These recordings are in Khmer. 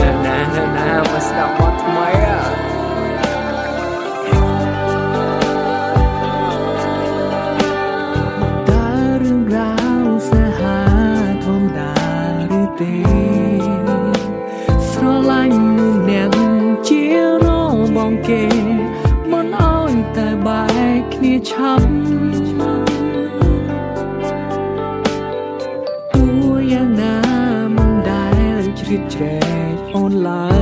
ណាណាណាណាមកស្ដាប់បទថ្មីអ่ะស្រឡាញ់នឹងអ្នកជារងបងគេមិនអោយតែបែកគ្នាឆាប់ទួយ៉ាងណាមិនដែលជ្រៀតជ្រែ online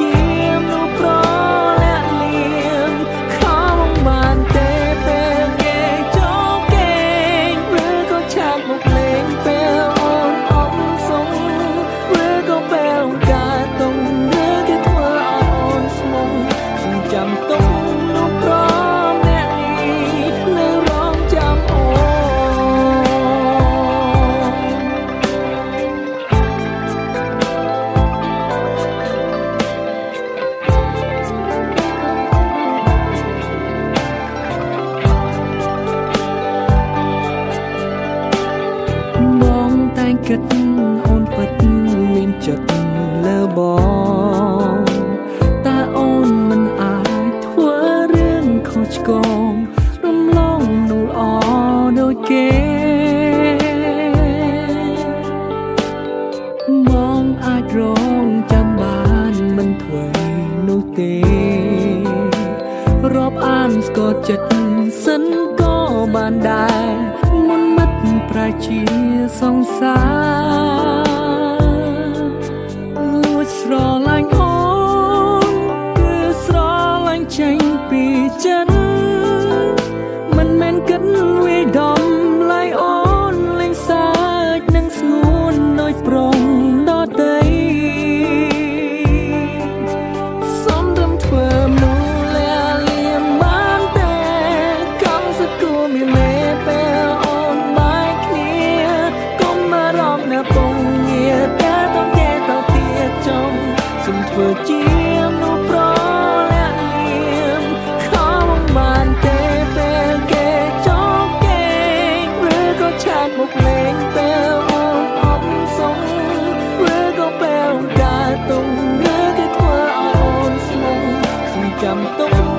yeah. ចិត្តអូនពិតមានចិត្តលើបងតើអូនមិនអាចធ្វើរឿងខុសឆ្គងរំលងនូលអដូចគេមកអាចរងចាំបានមិនធ្វើនោះទេរាប់អានស្គាល់ចិត្តសិនក៏បានដែរ ប្រជាសង្សារលួចស្រឡាញ់ ធ្វើជាមនុស្សប្រលាក់លៀមខំបានទេពេលគេចោលគេឬក៏ឆាតមកលេងពេលអូនអត់សុំឬក៏ពេលដើរទុំឬគេធ្វើឲ្យអូនស្មុំគឺចាំទុំ